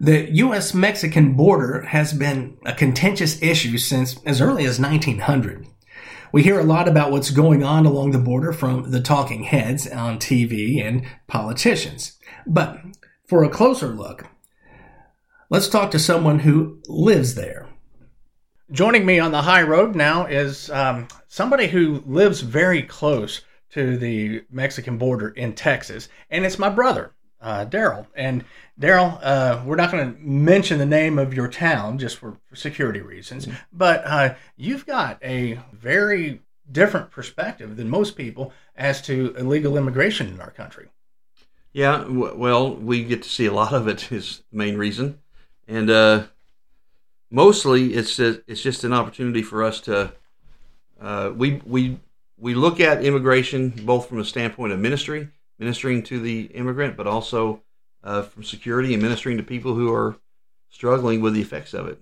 The U.S. Mexican border has been a contentious issue since as early as 1900. We hear a lot about what's going on along the border from the talking heads on TV and politicians. But for a closer look, let's talk to someone who lives there. Joining me on the high road now is um, somebody who lives very close to the Mexican border in Texas, and it's my brother, uh, Daryl. And Daryl, uh, we're not going to mention the name of your town just for, for security reasons, mm-hmm. but uh, you've got a very different perspective than most people as to illegal immigration in our country. Yeah, w- well, we get to see a lot of it is the main reason, and uh, mostly it's a, it's just an opportunity for us to uh, we we we look at immigration both from a standpoint of ministry, ministering to the immigrant, but also uh, from security and ministering to people who are struggling with the effects of it.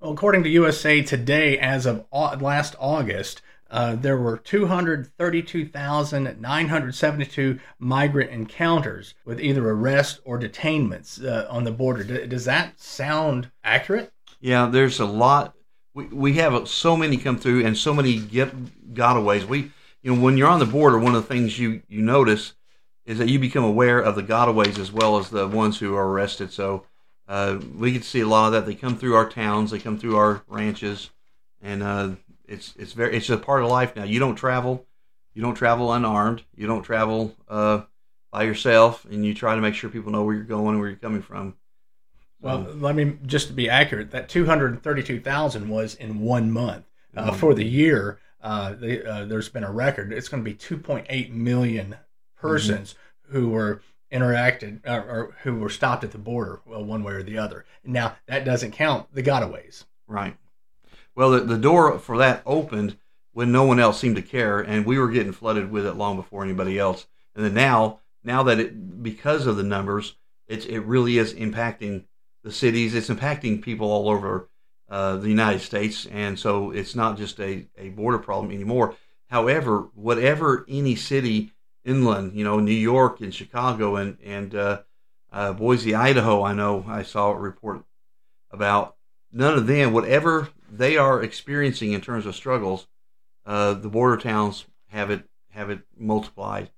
Well, according to USA Today, as of last August, uh, there were 232,972 migrant encounters with either arrest or detainments uh, on the border. D- does that sound accurate? Yeah, there's a lot. We, we have so many come through and so many get gotaways. We, you know, when you're on the border, one of the things you, you notice is that you become aware of the gotaways as well as the ones who are arrested. So uh, we can see a lot of that. They come through our towns, they come through our ranches, and uh, it's it's very it's a part of life now. You don't travel, you don't travel unarmed, you don't travel uh, by yourself, and you try to make sure people know where you're going and where you're coming from. Well, let me just to be accurate. That two hundred thirty-two thousand was in one month. Uh, for the year, uh, they, uh, there's been a record. It's going to be two point eight million persons mm-hmm. who were interacted or, or, who were stopped at the border, well, one way or the other. Now that doesn't count the gotaways. Right. Well, the, the door for that opened when no one else seemed to care, and we were getting flooded with it long before anybody else. And then now, now that it because of the numbers, it's it really is impacting the cities. It's impacting people all over uh, the United States, and so it's not just a, a border problem anymore. However, whatever any city inland, you know, New York and Chicago and and uh, uh, Boise, Idaho, I know I saw a report about none of them, whatever they are experiencing in terms of struggles, uh, the border towns have it have it multiplied,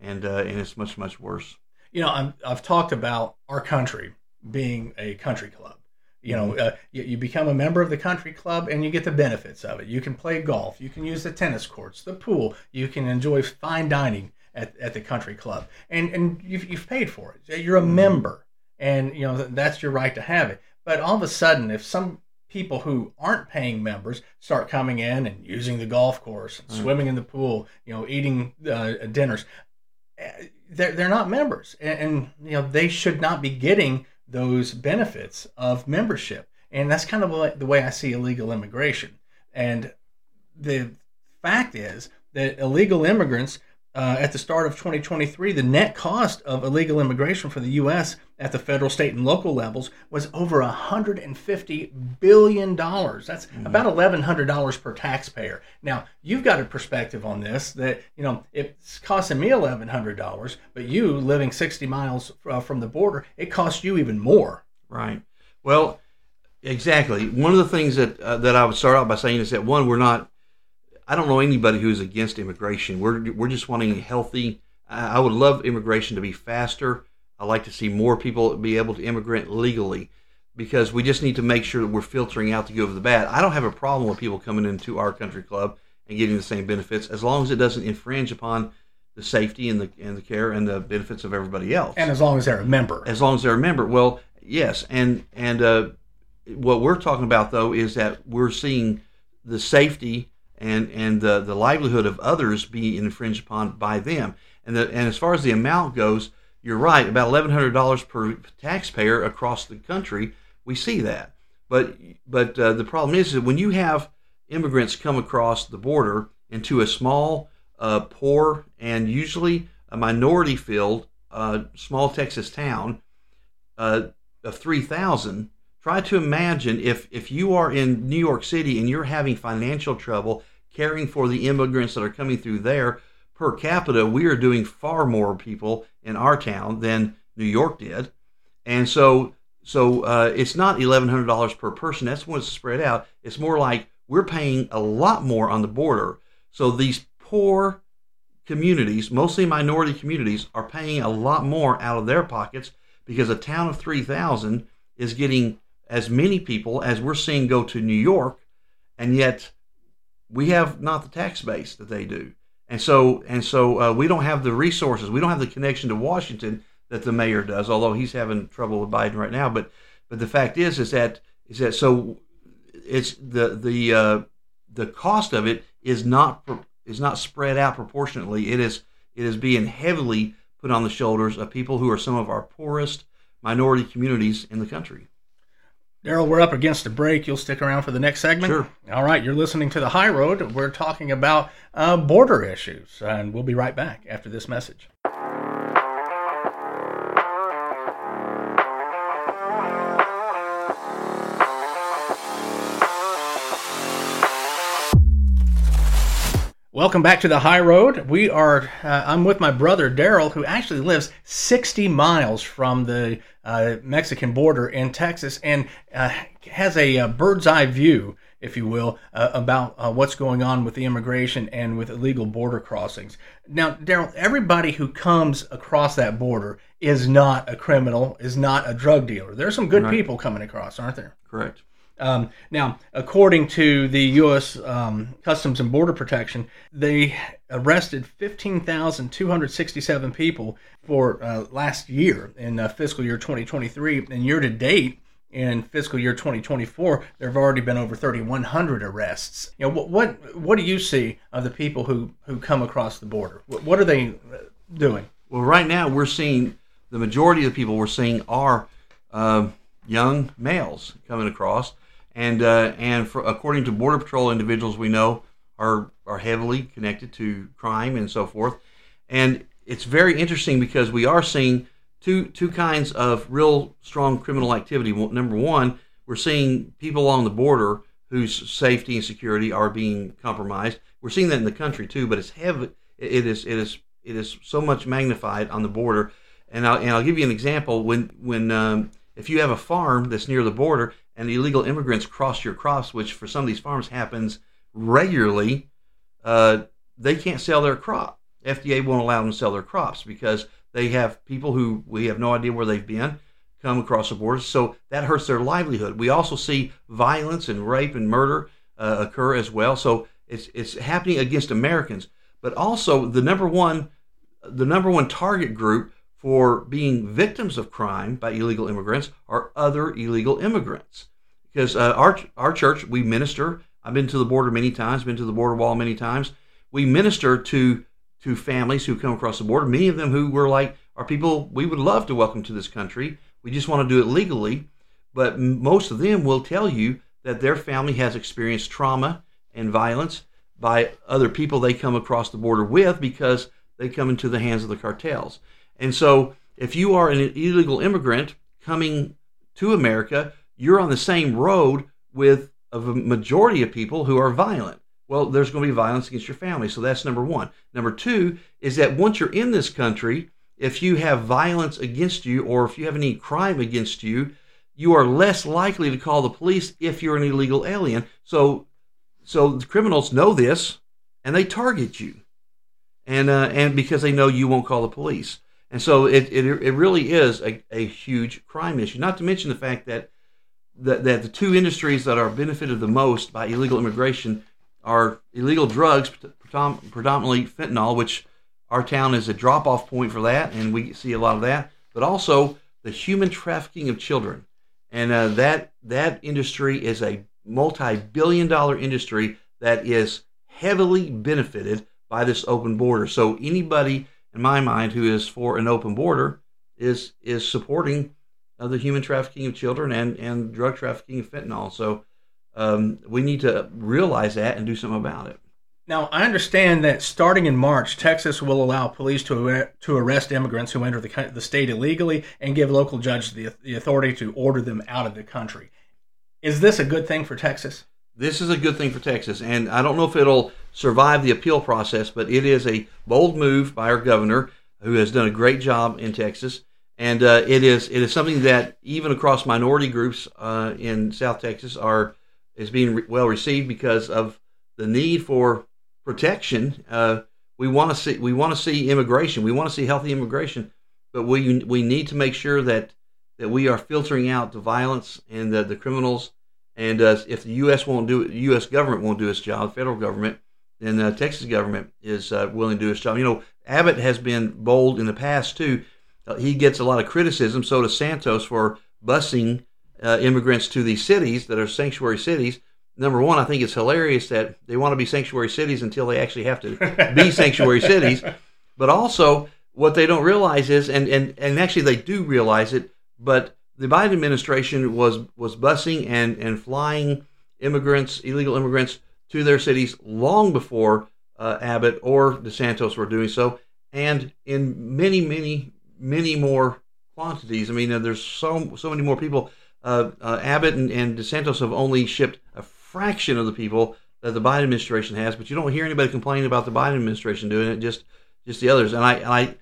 and uh, and it's much much worse. You know, i have talked about our country being a country club. You know, mm-hmm. uh, you, you, become a member of the country club and you get the benefits of it. You can play golf, you can use the tennis courts, the pool, you can enjoy fine dining at, at the country club, and and you've, you've paid for it. You're a mm-hmm. member, and you know that's your right to have it. But all of a sudden, if some people who aren't paying members start coming in and using the golf course, mm. swimming in the pool, you know, eating uh, dinners, eh, they're, they're not members, and, and you know they should not be getting those benefits of membership. And that's kind of the way I see illegal immigration. And the fact is that illegal immigrants uh, at the start of 2023, the net cost of illegal immigration for the U.S. at the federal, state, and local levels was over 150 billion dollars. That's mm-hmm. about 1,100 dollars per taxpayer. Now, you've got a perspective on this that you know it's costing me 1,100 dollars, but you living 60 miles uh, from the border, it costs you even more. Right. Well, exactly. One of the things that uh, that I would start out by saying is that one, we're not I don't know anybody who's against immigration. We're we're just wanting healthy. I would love immigration to be faster. I like to see more people be able to immigrate legally because we just need to make sure that we're filtering out the good of the bad. I don't have a problem with people coming into our country club and getting the same benefits as long as it doesn't infringe upon the safety and the and the care and the benefits of everybody else. And as long as they're a member. As long as they're a member. Well, yes, and and uh, what we're talking about though is that we're seeing the safety and and the the livelihood of others be infringed upon by them. And the, and as far as the amount goes, you're right about eleven hundred dollars per taxpayer across the country. We see that, but but uh, the problem is that when you have immigrants come across the border into a small, uh, poor, and usually a minority filled uh, small Texas town uh, of three thousand Try to imagine if, if you are in New York City and you're having financial trouble caring for the immigrants that are coming through there. Per capita, we are doing far more people in our town than New York did. And so so uh, it's not eleven hundred dollars per person. That's when it's spread out. It's more like we're paying a lot more on the border. So these poor communities, mostly minority communities, are paying a lot more out of their pockets because a town of three thousand is getting as many people as we're seeing go to New York, and yet we have not the tax base that they do. And so, and so, uh, we don't have the resources. We don't have the connection to Washington that the mayor does. Although he's having trouble with Biden right now, but but the fact is, is that is that so it's the the uh, the cost of it is not is not spread out proportionately. It is it is being heavily put on the shoulders of people who are some of our poorest minority communities in the country. Daryl, we're up against a break. You'll stick around for the next segment? Sure. All right, you're listening to The High Road. We're talking about uh, border issues, and we'll be right back after this message. Welcome back to the High Road. We are. Uh, I'm with my brother Daryl, who actually lives 60 miles from the uh, Mexican border in Texas, and uh, has a, a, uh, bird's eye view, if you will, uh, about uh, what's going on with the immigration and with illegal border crossings. Now, Daryl, everybody who comes across that border is not a criminal, is not a drug dealer. There's some good right. people coming across, aren't there? Correct. Um, now, according to the U.S. Um, Customs and Border Protection, they arrested 15,267 people for uh, last year in uh, fiscal year 2023. And year to date, in fiscal year 2024, there have already been over 3,100 arrests. You know, what, what, what do you see of the people who who come across the border? What, what are they uh, doing? Well, right now we're seeing the majority of the people we're seeing are uh, young males coming across and uh, and for, according to Border Patrol individuals we know are are heavily connected to crime and so forth. And it's very interesting because we are seeing two two kinds of real strong criminal activity. Number one, we're seeing people along the border whose safety and security are being compromised. We're seeing that in the country too, but it's heavy. It is it is it is so much magnified on the border. And I'll, and I'll give you an example. When when um, if you have a farm that's near the border and illegal immigrants cross your crops, which for some of these farms happens regularly, uh, they can't sell their crop. FDA won't allow them to sell their crops because they have people who we have no idea where they've been come across the border. So that hurts their livelihood. We also see violence and rape and murder uh, occur as well. So it's it's happening against Americans, but also the number one the number one target group for being victims of crime by illegal immigrants are other illegal immigrants. Because uh, our, our church, we minister. I've been to the border many times, been to the border wall many times. We minister to to families who come across the border, many of them who were like, are people we would love to welcome to this country. We just want to do it legally. But most of them will tell you that their family has experienced trauma and violence by other people they come across the border with because they come into the hands of the cartels. And so, if you are an illegal immigrant coming to America, you're on the same road with a majority of people who are violent. Well, there's going to be violence against your family. So that's number one. Number two is that once you're in this country, if you have violence against you or if you have any crime against you, you are less likely to call the police if you're an illegal alien. So, so the criminals know this and they target you, and uh, and because they know you won't call the police. And so it, it, it really is a, a huge crime issue. Not to mention the fact that, that, that the two industries that are benefited the most by illegal immigration are illegal drugs, predominantly fentanyl, which our town is a drop off point for that, and we see a lot of that, but also the human trafficking of children. And uh, that, that industry is a multi billion dollar industry that is heavily benefited by this open border. So anybody in my mind, who is for an open border, is is supporting uh, the human trafficking of children and and drug trafficking of fentanyl. So um, we need to realize that and do something about it. Now, I understand that starting in March, Texas will allow police to to arrest immigrants who enter the, the state illegally and give local judges the, the authority to order them out of the country. Is this a good thing for Texas? This is a good thing for Texas, and I don't know if it'll survive the appeal process, but it is a bold move by our governor, who has done a great job in Texas, and uh, it is it is something that even across minority groups uh, in South Texas are is being re- well received because of the need for protection. Uh, we want to see we want to see immigration. We want to see healthy immigration, but we we need to make sure that that we are filtering out the violence and the, the criminals. And uh, if the U.S. won't do it, the U.S. government won't do its job, federal government, then the Texas government is uh, willing to do its job. You know, Abbott has been bold in the past too. Uh, he gets a lot of criticism. So does Santos for busing uh, immigrants to these cities that are sanctuary cities. Number one, I think it's hilarious that they want to be sanctuary cities until they actually have to be sanctuary cities. But also, what they don't realize is, and, and, and actually they do realize it, but the Biden administration was was busing and, and flying immigrants, illegal immigrants, to their cities long before uh, Abbott or DeSantis were doing so, and in many, many, many more quantities. I mean, uh, there's so so many more people. Uh, uh, Abbott and, and DeSantis have only shipped a fraction of the people that the Biden administration has, but you don't hear anybody complaining about the Biden administration doing it. Just just the others. And I I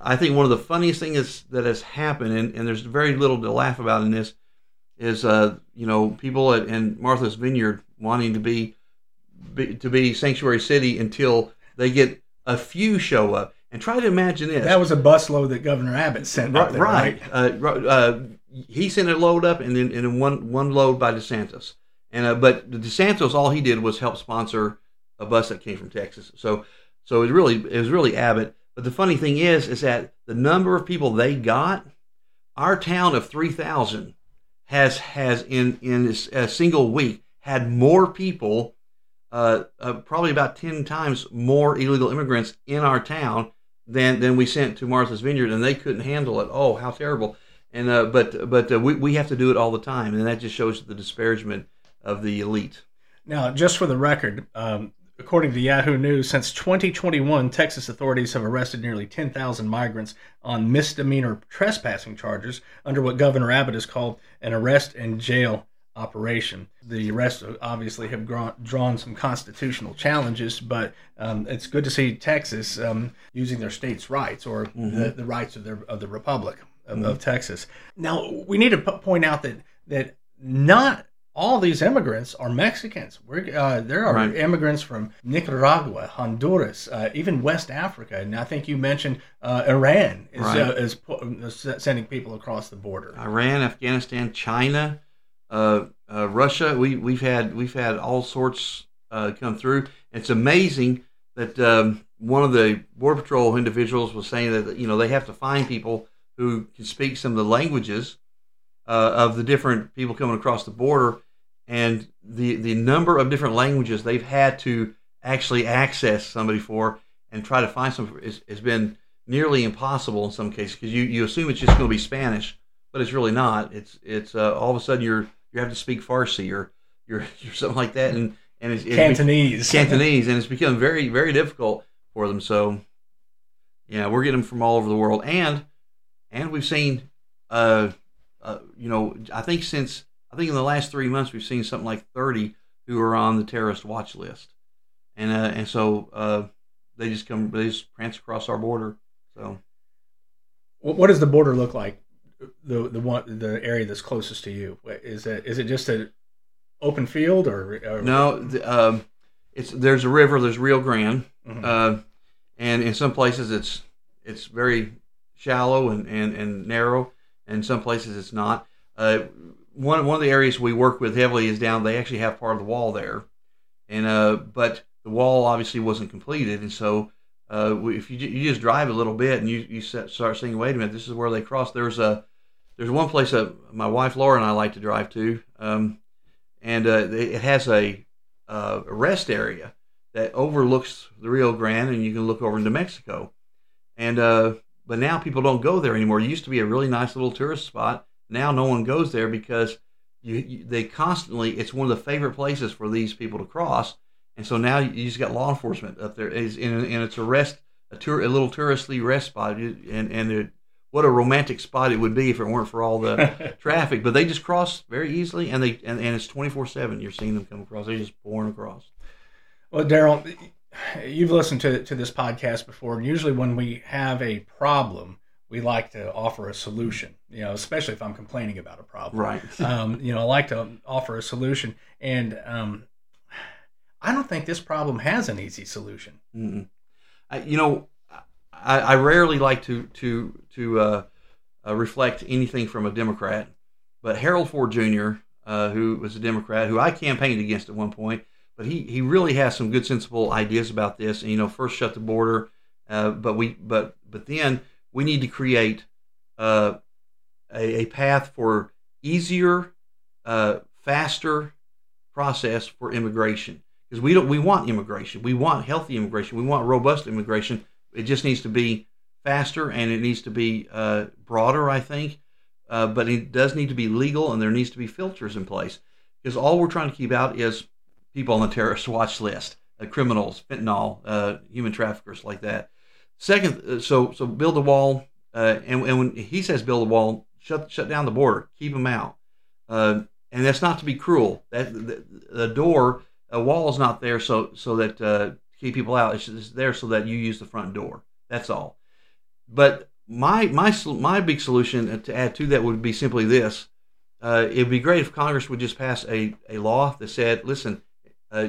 I think one of the funniest things that has happened, and, and there's very little to laugh about in this, is uh, you know people at in Martha's Vineyard wanting to be, be to be sanctuary city until they get a few show up. And try to imagine this. That was a busload that Governor Abbott sent. Right, there, right. Uh, uh, he sent a load up, and then and then one one load by DeSantis. And uh, but DeSantis, all he did was help sponsor a bus that came from Texas. So so it really it was really Abbott. But the funny thing is, is that the number of people they got, our town of three thousand has has in in a single week had more people, uh, uh, probably about ten times more illegal immigrants in our town than than we sent to Martha's Vineyard, and they couldn't handle it. Oh, how terrible! And uh, but but uh, we we have to do it all the time, and that just shows the disparagement of the elite. Now, just for the record, um, According to Yahoo News, since 2021, Texas authorities have arrested nearly 10,000 migrants on misdemeanor trespassing charges under what Governor Abbott has called an arrest and jail operation. The arrests obviously have drawn some constitutional challenges, but um, it's good to see Texas um, using their state's rights or mm-hmm. the, the, rights of, their, of the Republic of, mm-hmm. of Texas. Now, we need to point out that that not all these immigrants are Mexicans. Uh, there are right. immigrants from Nicaragua, Honduras, uh, even West Africa, and I think you mentioned uh, Iran is, right. Uh, is, uh, sending people across the border. Iran, Afghanistan, China, uh, Russia. We we've had we've had all sorts come through. It's amazing that um, one of the border patrol individuals was saying that you know they have to find people who can speak some of the languages. of the different people coming across the border, and the the number of different languages they've had to actually access somebody for and try to find some has been nearly impossible in some cases because you, you assume it's just going to be Spanish, but it's really not. It's it's uh, all of a sudden you're you have to speak Farsi or you're, you're something like that, and and it's, it's Cantonese, Cantonese, and it's become very very difficult for them. So yeah, we're getting them from all over the world, and and we've seen, uh, uh you know, I think since I think in the last three months we've seen something like 30 who are on the terrorist watch list, and uh, and so uh, they just come they just prance across our border. So, what does the border look like? The the one the area that's closest to you is it is it just an open field or, or... no? The, um, it's there's a river. There's Rio Grande, mm-hmm. uh, and in some places it's it's very shallow and, and, and narrow, and some places it's not. Uh, one one of the areas we work with heavily is down. They actually have part of the wall there, and uh, but the wall obviously wasn't completed, and so uh, if you you just drive a little bit and you you start seeing, wait a minute, this is where they cross. There's a there's one place that my wife Laura and I like to drive to, um, and uh, it has a, uh, a rest area that overlooks the Rio Grande, and you can look over into Mexico. And uh, but now people don't go there anymore. It used to be a really nice little tourist spot now no one goes there because you, you, they constantly it's one of the favorite places for these people to cross. And so now you just got law enforcement up there. Is and, and it's a rest a tour a little touristy rest spot. And and it, what a romantic spot it would be if it weren't for all the traffic. But they just cross very easily and they and, and it's 24 7 you're seeing them come across. They're just pouring across. Well daryl you've listened to, to this podcast before and usually when we have a problem we like to offer a solution. You know, especially if I'm complaining about a problem. Right. um, you know, I like to offer a solution, and um, I don't think this problem has an easy solution. Mm-mm. I, you know, I, I, rarely like to to to uh, uh, reflect anything from a Democrat, but Harold Ford Jr., uh, who was a Democrat, who I campaigned against at one point, but he, he really has some good, sensible ideas about this. And you know, first shut the border, uh, but we but but then we need to create uh, a, a path for easier, uh, faster process for immigration because we don't we want immigration, we want healthy immigration, we want robust immigration. It just needs to be faster and it needs to be uh, broader, I think. Uh, but it does need to be legal and there needs to be filters in place because all we're trying to keep out is people on the terrorist watch list, uh, criminals, fentanyl, uh, human traffickers like that. Second, uh, so so build a wall, uh, and, and when he says build a wall, shut shut down the border, keep them out, uh, and that's not to be cruel. That the, the door a wall is not there so so that uh, keep people out. It's just there so that you use the front door. That's all. But my my my big solution to add to that would be simply this: uh, it'd be great if Congress would just pass a, a law that said, listen, uh,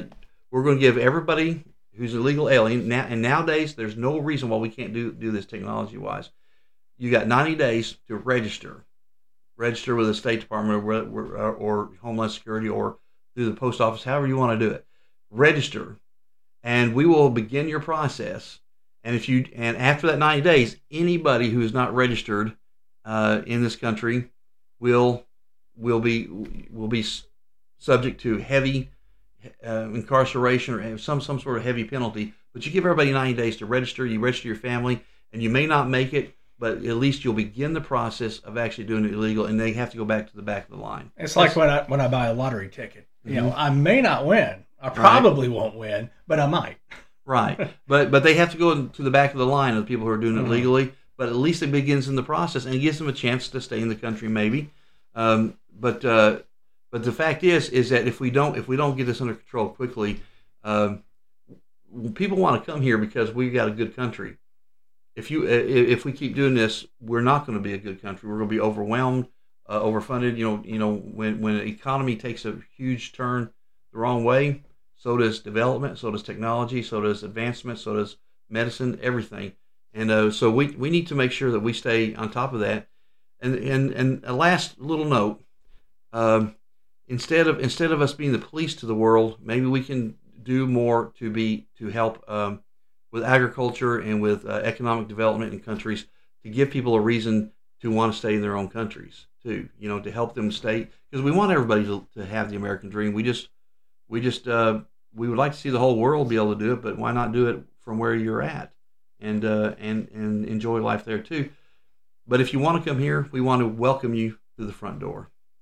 we're going to give everybody who's a legal alien now, and nowadays there's no reason why we can't do do this technology wise. You got 90 days to register, register with the State Department or, or, or Homeland Security or through the post office, however you want to do it. Register, and we will begin your process. And if you and after that 90 days, anybody who is not registered uh, in this country will will be will be subject to heavy uh, incarceration or some some sort of heavy penalty. But you give everybody 90 days to register. You register your family, and you may not make it, but at least you'll begin the process of actually doing it illegal, and they have to go back to the back of the line. It's like when I when I buy a lottery ticket. You know, I may not win. I probably right. won't win, but I might. right. But but they have to go to the back of the line of the people who are doing it mm-hmm. legally. But at least it begins in the process and it gives them a chance to stay in the country, maybe. Um, but uh, but the fact is is that if we don't if we don't get this under control quickly, um, people want to come here because we've got a good country. If you if we keep doing this, we're not going to be a good country. We're going to be overwhelmed uh, overfunded. You know, you know when when an economy takes a huge turn the wrong way, so does development, so does technology, so does advancement, so does medicine, everything. And uh, so we we need to make sure that we stay on top of that. And and and a last little note. Um, instead of instead of us being the police to the world, maybe we can do more to be to help um, with agriculture and with uh, economic development in countries to give people a reason to want to stay in their own countries too. You know, to help them stay because we want everybody to, to have the American dream. We just we just uh, we would like to see the whole world be able to do it, but why not do it from where you're at and uh, and and enjoy life there too. But if you want to come here, we want to welcome you through the front door.